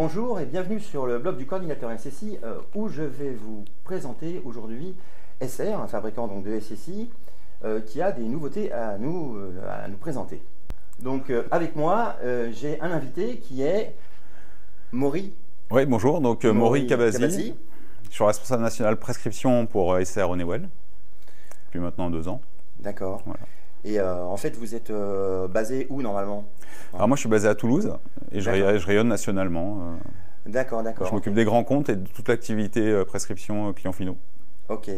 Bonjour et bienvenue sur le blog du coordinateur SSI euh, où je vais vous présenter aujourd'hui SR, un fabricant donc de SSI, euh, qui a des nouveautés à nous, euh, à nous présenter. Donc avec moi, j'ai un invité qui est Maury. Oui, bonjour, donc Maury, Cabazzi. Je suis responsable national prescription pour SR Honeywell depuis maintenant deux ans. D'accord. Et en fait, vous êtes basé où normalement? Alors moi, je suis basé à Toulouse et je, rayonne nationalement. D'accord, d'accord. Je m'occupe des grands comptes et de toute l'activité prescription clients finaux. Ok.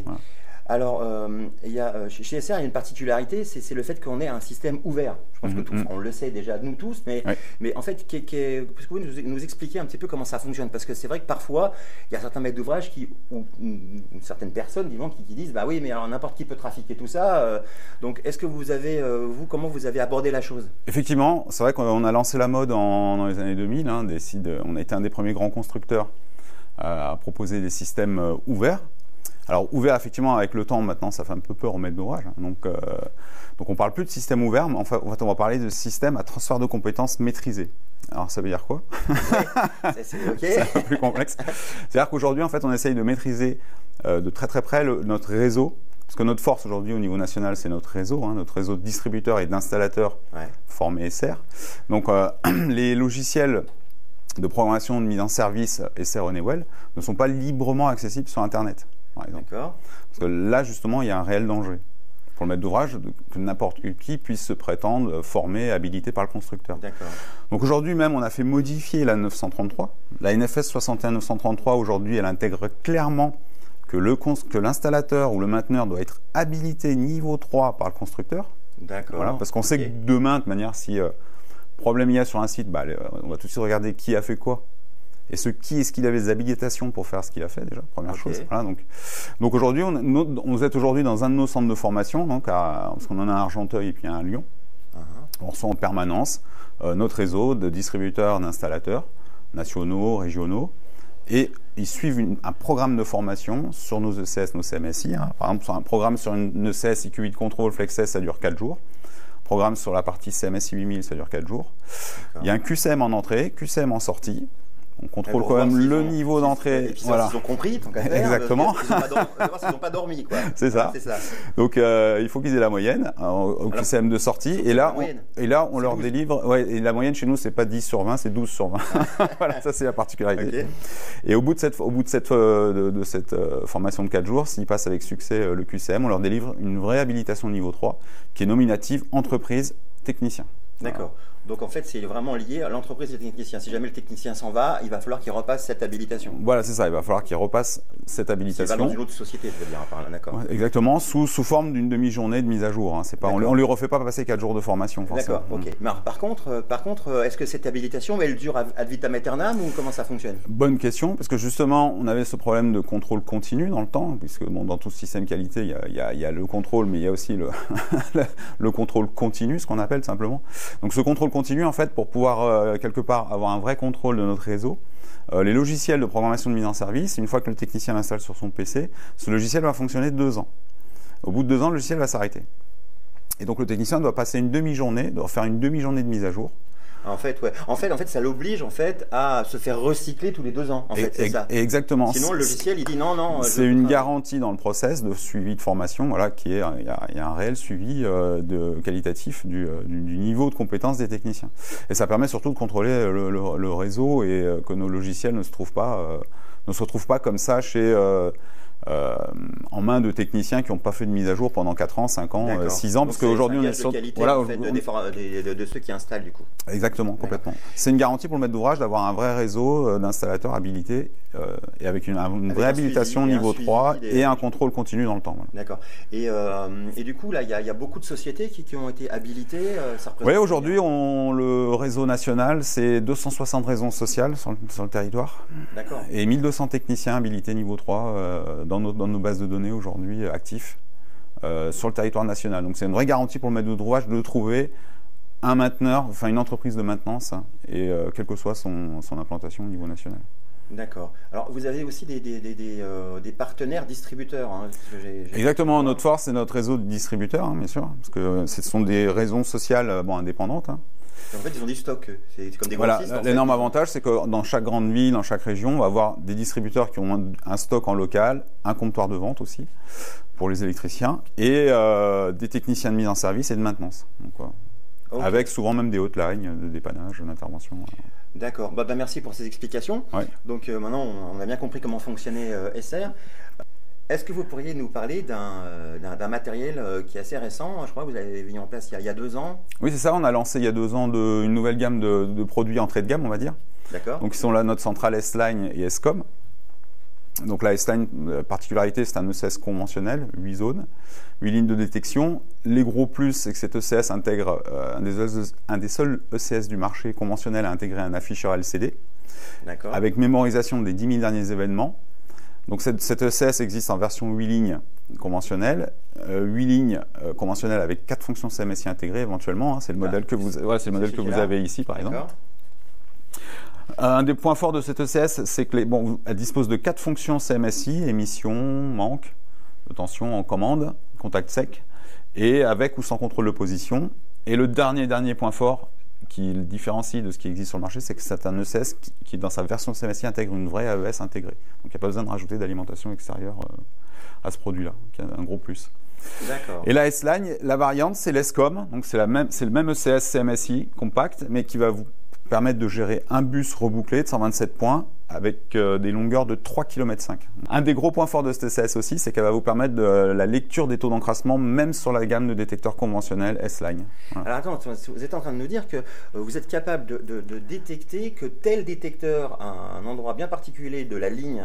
Alors, euh, il y a, euh, chez SR, il y a une particularité, c'est le fait qu'on ait un système ouvert. Je pense que tout, mhm, mhm. on le sait déjà, nous tous, mais, mais en fait, est, vous pouvez nous, expliquer un petit peu comment ça fonctionne? Parce que c'est vrai que parfois, il y a certains maîtres d'ouvrage qui, ou, certaines personnes, disons, qui, disent, bah oui, mais alors n'importe qui peut trafiquer tout ça. Euh, donc, est-ce que vous avez, vous, comment vous avez abordé la chose? Effectivement, c'est vrai qu'on a lancé la mode en, dans les années 2000. Hein, des, on a été un des premiers grands constructeurs à proposer des systèmes ouverts. Alors ouvert effectivement avec le temps maintenant ça fait un peu peur au maître d'ouvrage. Hein. donc, euh, donc on parle plus de système ouvert, mais en fait, on va parler de système à transfert de compétences maîtrisé. Alors ça veut dire quoi? C'est un peu plus complexe. C'est-à-dire qu'aujourd'hui en fait on essaye de maîtriser euh, de très très près notre réseau. Parce que notre force aujourd'hui au niveau national, c'est notre réseau, hein, notre réseau de distributeurs et d'installateurs formés SR. Donc euh, les logiciels de programmation de mise en service SR Honeywell ne sont pas librement accessibles sur Internet. D'accord. Parce que là, justement, il y a un réel danger pour le maître d'ouvrage que n'importe qui puisse se prétendre formé, habilité par le constructeur. D'accord. Donc aujourd'hui même, on a fait modifier la 933. La NFS 61933, aujourd'hui, elle intègre clairement que, l'installateur ou le mainteneur doit être habilité niveau 3 par le constructeur. D'accord. Voilà, parce qu'on sait que demain, de manière, si euh, problème il y a sur un site, bah, on va tout de suite regarder qui a fait quoi et ce qui est-ce qu'il avait des habilitations pour faire ce qu'il a fait déjà première chose donc donc aujourd'hui on, on est aujourd'hui dans un de nos centres de formation donc parce qu'on en a à Argenteuil et puis un à Lyon uh-huh. on reçoit en permanence euh, notre réseau de distributeurs d'installateurs nationaux régionaux et ils suivent un programme de formation sur nos ECS, nos CMSI. Hein. Par exemple, sur un programme sur une ECS IQ8 Control FlexS, ça dure 4 jours. Programme sur la partie CMSI 8000, ça dure 4 jours. Il y a un QCM en entrée, QCM en sortie. On contrôle quand même le niveau d'entrée. Voilà. Ils ont compris, tant qu'à faire. Exactement. Ils n'ont pas, dormi, quoi. C'est ça. Donc, euh, il faut qu'ils aient la moyenne euh, au QCM de sortie. Et là, on, et là, on leur délivre. Ouais, et la moyenne chez nous, c'est pas 10 sur 20, c'est 12 sur 20. voilà, ça, c'est la particularité. Et au bout de cette, au bout de cette, euh, de, cette formation de 4 jours, s'ils passent avec succès le QCM, on leur délivre une vraie habilitation niveau 3 qui est nominative entreprise technicien. D'accord. Donc en fait, c'est vraiment lié à l'entreprise au technicien. Si jamais le technicien s'en va, il va falloir qu'il repasse cette habilitation. Voilà, c'est ça. Il va falloir qu'il repasse cette habilitation. Il va dans une autre société, je veux dire, par là, d'accord. exactement, sous, sous forme d'une demi-journée de mise à jour. Hein. C'est pas, on, ne lui refait pas passer 4 jours de formation. D'accord, ok. Mm. Mais par contre, euh, par contre, euh, est-ce que cette habilitation, elle dure ad vitam aeternam ou comment ça fonctionne? Bonne question, parce que justement, on avait ce problème de contrôle continu dans le temps, puisque bon, dans tout système qualité, il y, a, y a, le contrôle, mais il y a aussi le, le contrôle continu, ce qu'on appelle simplement. Donc ce contrôle continu, en fait, pour pouvoir euh, quelque part avoir un vrai contrôle de notre réseau, euh, les logiciels de programmation de mise en service, une fois que le technicien l'installe sur son PC, ce logiciel va fonctionner deux ans. Au bout de deux ans, le logiciel va s'arrêter. Et donc le technicien doit passer une demi-journée, doit faire une demi-journée de mise à jour en fait, ouais. En fait, en fait, ça l'oblige en fait à se faire recycler tous les deux ans. En fait, c'est ça. Exactement. Sinon, le logiciel, il dit non, non. C'est une garantie dans le process de suivi de formation, voilà, qui est, il y a, un réel suivi euh, de qualitatif euh, du, du, niveau de compétence des techniciens. Et ça permet surtout de contrôler le, le, réseau et euh, que nos logiciels ne se trouvent pas, ne se retrouvent pas comme ça chez euh, en main de techniciens qui n'ont pas fait de mise à jour pendant 4 ans, 5 ans, 6 ans, parce qu'aujourd'hui on est sur voilà, de, ceux qui installent du coup. Exactement, complètement. C'est une garantie pour le maître d'ouvrage d'avoir un vrai réseau euh, d'installateurs habilités euh, et avec une, vraie habilitation niveau 3 et un contrôle continu dans le temps. D'accord. Et, et, du coup là, il y, a beaucoup de sociétés qui, ont été habilitées. oui, aujourd'hui, le réseau national, c'est 260 raisons sociales sur le, sur le territoire. D'accord. Et 1200 techniciens habilités niveau 3 dans nos, bases de données aujourd'hui euh, actifs euh, sur le territoire national. Donc c'est une vraie garantie pour le maître d'ouvrage de trouver un mainteneur, enfin une entreprise de maintenance, et euh, quelle que soit son, implantation au niveau national. D'accord. Alors vous avez aussi des, des, partenaires distributeurs. Hein, Exactement. Notre force, c'est notre réseau de distributeurs, hein, bien sûr, parce que ce sont des raisons sociales bon, indépendantes. Hein. En fait, ils ont du stock. C'est comme des Voilà, l'énorme avantage, c'est que dans chaque grande ville, dans chaque région, on va avoir des distributeurs qui ont un stock en local, un comptoir de vente aussi pour les électriciens, et euh, des techniciens de mise en service et de maintenance. Avec souvent même des hotlines de dépannage, d'intervention. D'accord. Bah, bah, merci pour ces explications. Donc euh, maintenant, on a bien compris comment fonctionnait euh, SR. Est-ce que vous pourriez nous parler d'un euh, matériel qui est assez récent Je crois que vous l'avez mis en place il y, a, deux ans? Oui, c'est ça. On a lancé il y a deux ans de, une nouvelle gamme de, de produits entrée de gamme, on va dire. D'accord. Donc, ils sont là notre centrale S-Line et S-Com. Donc la S-Line, particularité, c'est un ECS conventionnel, 8 zones, 8 lignes de détection. Les gros plus, c'est que cet ECS intègre euh, un, des, un, des, seuls ECS du marché conventionnel à intégrer un afficheur LCD, avec mémorisation des 10 000 derniers événements. Donc cet, ECS existe en version 8 lignes conventionnelle, 8 euh, lignes euh, conventionnelles avec 4 fonctions CMSI intégrées éventuellement. Hein. c'est le ah, modèle que vous, le modèle que vous avez ici par exemple. Un des points forts de cette ECS, c'est que bon, elle dispose de quatre fonctions CMSI, émission, manque, tension en commande, contact sec, et avec ou sans contrôle de position. Et le dernier, dernier point fort qui le différencie de ce qui existe sur le marché, c'est que c'est un ECS qui, dans sa version CMSI, intègre une vraie AES intégrée. Donc il n'y a pas besoin de rajouter d'alimentation extérieure euh, à ce produit-là, qui est un gros plus. Et la S-Line, la variante, c'est l'ESCOM, donc c'est le même ECS CMSI compact, mais qui va vous permettre de gérer un bus rebouclé de 127 points avec euh, des longueurs de 3 km 5. Un des gros points forts de cette TCS aussi, c'est qu'elle va vous permettre de la lecture des taux d'encrassement même sur la gamme de détecteurs conventionnels S-Line. Alors attends, vous êtes en train de nous dire que euh, vous êtes capable de, détecter que tel détecteur à un endroit bien particulier de la ligne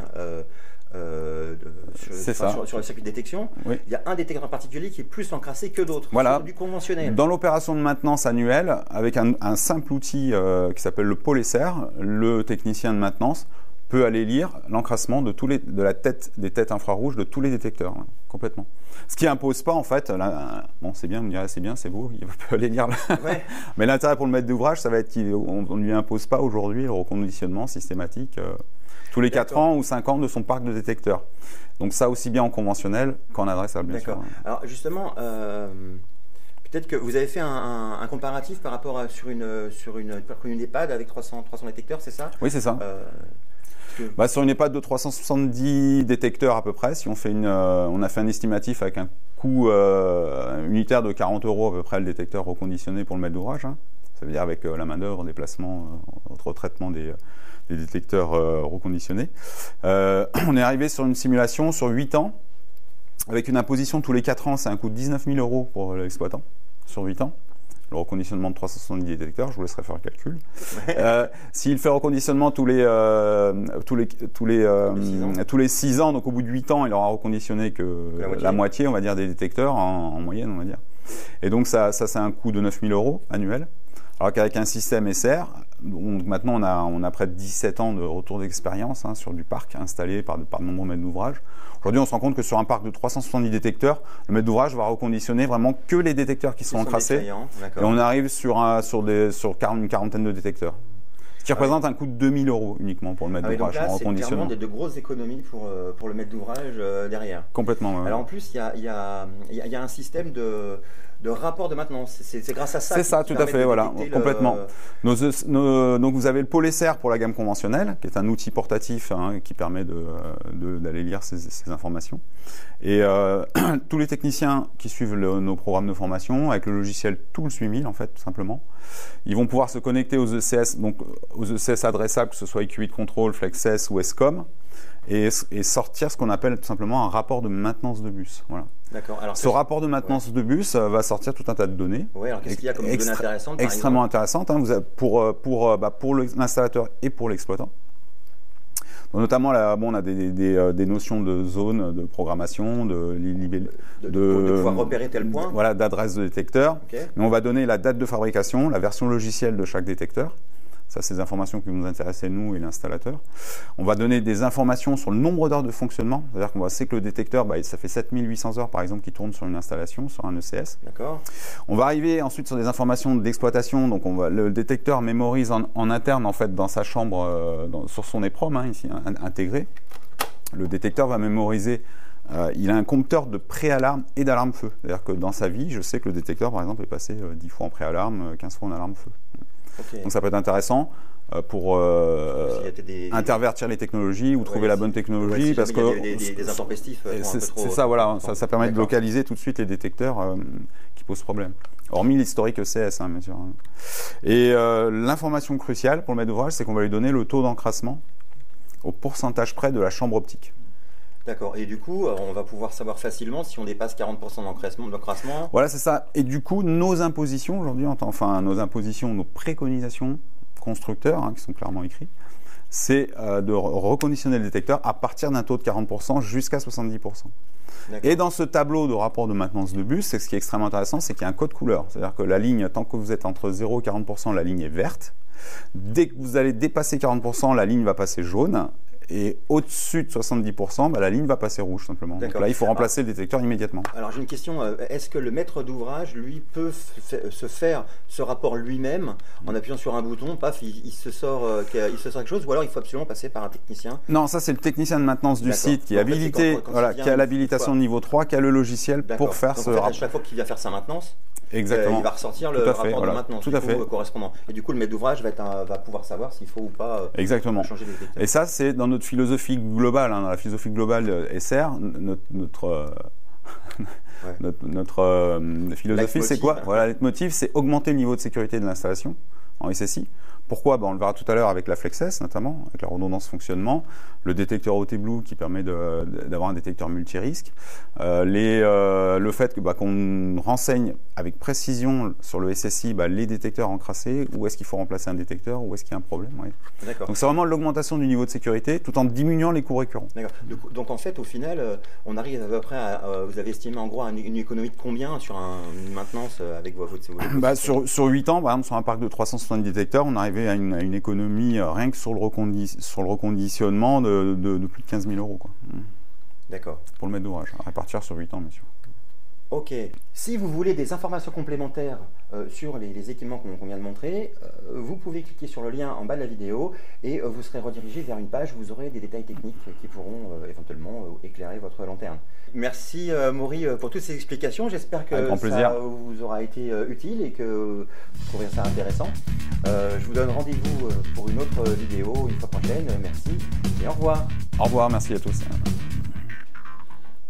euh, euh, sur, sur, le circuit de détection, il y a un détecteur en particulier qui est plus encrassé que d'autres. Voilà. Du conventionnel. Dans l'opération de maintenance annuelle, avec un, simple outil euh, qui s'appelle le Poleser, le technicien de maintenance peut aller lire l'encrassement de, tous les, de la tête des têtes infrarouges de tous les détecteurs, hein, complètement. Ce qui impose pas, en fait, bon, c'est bien, me direz, c'est bien, c'est beau, il peut aller lire. Mais l'intérêt pour le maître d'ouvrage, ça va être qu'on ne lui impose pas aujourd'hui le reconditionnement systématique. Euh, tous les 4 ans ou 5 ans de son parc de détecteurs. Donc ça aussi bien en conventionnel qu'en adressable, bien sûr. Alors justement, euh, peut-être que vous avez fait un, comparatif par rapport à sur une sur une, une EHPAD avec 300, 300 détecteurs, c'est ça? Oui, c'est ça. Euh, bah, sur une EHPAD de 370 détecteurs à peu près, si on, fait une, euh, on a fait un estimatif avec un coût unitaire de 40 euros à peu près le détecteur reconditionné pour le maître d'ouvrage. Hein. Ça veut dire avec la main-d'œuvre, déplacement, autre traitement des, des détecteurs euh, reconditionnés. Euh, on est arrivé sur une simulation sur 8 ans, avec une imposition tous les 4 ans, c'est un coût de 19 000 euros pour l'exploitant, sur 8 ans le reconditionnement de 370 détecteurs, je vous laisserai faire le calcul. Euh, s'il fait reconditionnement tous les, tous les, tous les, tous les 6 ans, donc au bout de 8 ans, il aura reconditionné que la moitié, on va dire, des détecteurs en, moyenne, on va dire. Et donc ça, ça c'est un coût de 9 000 euros annuel. Alors qu'avec un système SR, maintenant on a, on a près de 17 ans de retour d'expérience hein, sur du parc installé par, par de nombreux maîtres d'ouvrage. Aujourd'hui, on se rend compte que sur un parc de 370 détecteurs, le maître d'ouvrage va reconditionner vraiment que les détecteurs qui sont encrassés. Et on arrive sur, un, sur, des, sur une quarantaine de détecteurs. Qui ah représente un coût de 2000 euros uniquement pour le maître ah d'ouvrage en reconditionnement. C'est de grosses économies pour, euh, pour le maître d'ouvrage euh, derrière. Complètement. Alors en plus, il y a, y, a, y a, un système de, de rapport de maintenance. C'est grâce à ça. C'est ça, tout à fait, voilà, complètement. donc vous avez le Polesser pour la gamme conventionnelle, qui est un outil portatif hein, qui permet d'aller de, lire ces, informations. Et euh, tous les techniciens qui suivent nos programmes de formation avec le logiciel Tool 8000 en fait, tout simplement, ils vont pouvoir se connecter aux ECS, donc aux ECS adressables, que ce soit IQ8 Control, FlexS ou ESCOM et, sortir ce qu'on appelle tout simplement un rapport de maintenance de bus. Voilà. D'accord. Alors, ce rapport de maintenance de bus euh, va sortir tout un tas de données. Oui, alors qu'est-ce qu'il y a comme données intéressantes Extrêmement intéressantes hein, pour, euh, pour, euh, bah, pour l'installateur et pour l'exploitant. Notamment, là, bon, on a des, des, des, notions de zone, de programmation, de, de, de, pouvoir repérer tel point. Voilà, d'adresse de détecteur. Mais on va donner la date de fabrication, la version logicielle de chaque détecteur. Ça, c'est des informations qui nous intéressaient, nous et l'installateur. On va donner des informations sur le nombre d'heures de fonctionnement. C'est-à-dire qu'on va sait que le détecteur, bah, ça fait 7800 heures, par exemple, qui tourne sur une installation, sur un ECS. D'accord. On va arriver ensuite sur des informations d'exploitation. Donc, on va, le détecteur mémorise en, interne, en fait, dans sa chambre, euh, sur son EPROM, hein, ici, intégré. Le détecteur va mémoriser euh, il a un compteur de préalarme et d'alarme feu. C'est-à-dire que dans sa vie, je sais que le détecteur, par exemple, est passé 10 euh, fois en préalarme, 15 fois en alarme feu. Donc ça peut être intéressant pour intervertir les technologies ou trouver la bonne technologie parce que des, intempestifs. C'est ça, voilà, ça, ça, permet de localiser tout de suite les détecteurs qui posent problème. Hormis l'historique ECS, hein, bien sûr. Et l'information cruciale pour le maître d'ouvrage, c'est qu'on va lui donner le taux d'encrassement au pourcentage près de la chambre optique. D'accord. Et du coup, on va pouvoir savoir facilement si on dépasse 40% d'encrassement. Voilà, c'est ça. Et du coup, nos impositions aujourd'hui, enfin nos impositions, nos préconisations constructeurs, hein, qui sont clairement écrits, c'est euh, de reconditionner le détecteur à partir d'un taux de 40% jusqu'à 70%. Et dans ce tableau de rapport de maintenance de bus, ce qui est extrêmement intéressant, c'est qu'il y a un code couleur. C'est-à-dire que la ligne, tant que vous êtes entre 0 et 40%, la ligne est verte. Dès que vous allez dépasser 40%, la ligne va passer jaune. Et au-dessus de 70%, bah, la ligne va passer rouge simplement. Donc là, il faut remplacer le détecteur immédiatement. Alors j'ai une question. Euh, est-ce que le maître d'ouvrage, lui, peut se faire ce rapport lui-même en appuyant sur un bouton, paf, il, se sort, euh, il se sort quelque chose, ou alors il faut absolument passer par un technicien Non, ça c'est le technicien de maintenance du site qui est habilité, voilà, qui a l'habilitation niveau 3, qui a le logiciel pour faire ce rapport. À chaque fois qu'il vient faire sa maintenance, Exactement. il va ressortir le rapport de maintenance tout à fait. correspondant. Et du coup, le maître d'ouvrage va, va, pouvoir savoir s'il faut ou pas euh, Exactement. changer les Et ça, c'est dans notre philosophie globale, hein, dans la philosophie globale SR, notre, notre euh, notre, euh, philosophie, c'est quoi? Voilà, le motif, c'est augmenter le niveau de sécurité de l'installation en SSI. Pourquoi ben, On le verra tout à l'heure avec la FlexS notamment, avec la redondance fonctionnement, le détecteur OT Blue qui permet d'avoir un détecteur multirisque, euh, les, euh, le fait bah, qu'on renseigne avec précision sur le SSI bah, les détecteurs encrassés, où est-ce qu'il faut remplacer un détecteur, où est-ce qu'il y a un problème. Donc c'est vraiment l'augmentation du niveau de sécurité tout en diminuant les coûts récurrents. Donc en fait, au final, euh, on arrive à peu près à, vous avez estimé en gros une économie de combien sur une maintenance avec votre, votre bah, sur, sur 8 ans, par exemple, sur un parc de 370 détecteurs, on arrive à une, économie euh, rien que sur le, reconditionnement de, plus de 15 000 euros. D'accord. Pour le maître d'ouvrage, à répartir sur 8 ans, bien sûr. Ok. Si vous voulez des informations complémentaires euh, sur les, équipements qu'on vient de montrer, euh, vous pouvez cliquer sur le lien en bas de la vidéo et vous serez redirigé vers une page où vous aurez des détails techniques qui pourront éventuellement éclairer votre lanterne. Merci Maury pour toutes ces explications. J'espère que ça vous aura été utile et que vous trouverez ça intéressant. je vous donne rendez-vous pour une autre vidéo une fois prochaine. Merci et au revoir. Au revoir, merci à tous.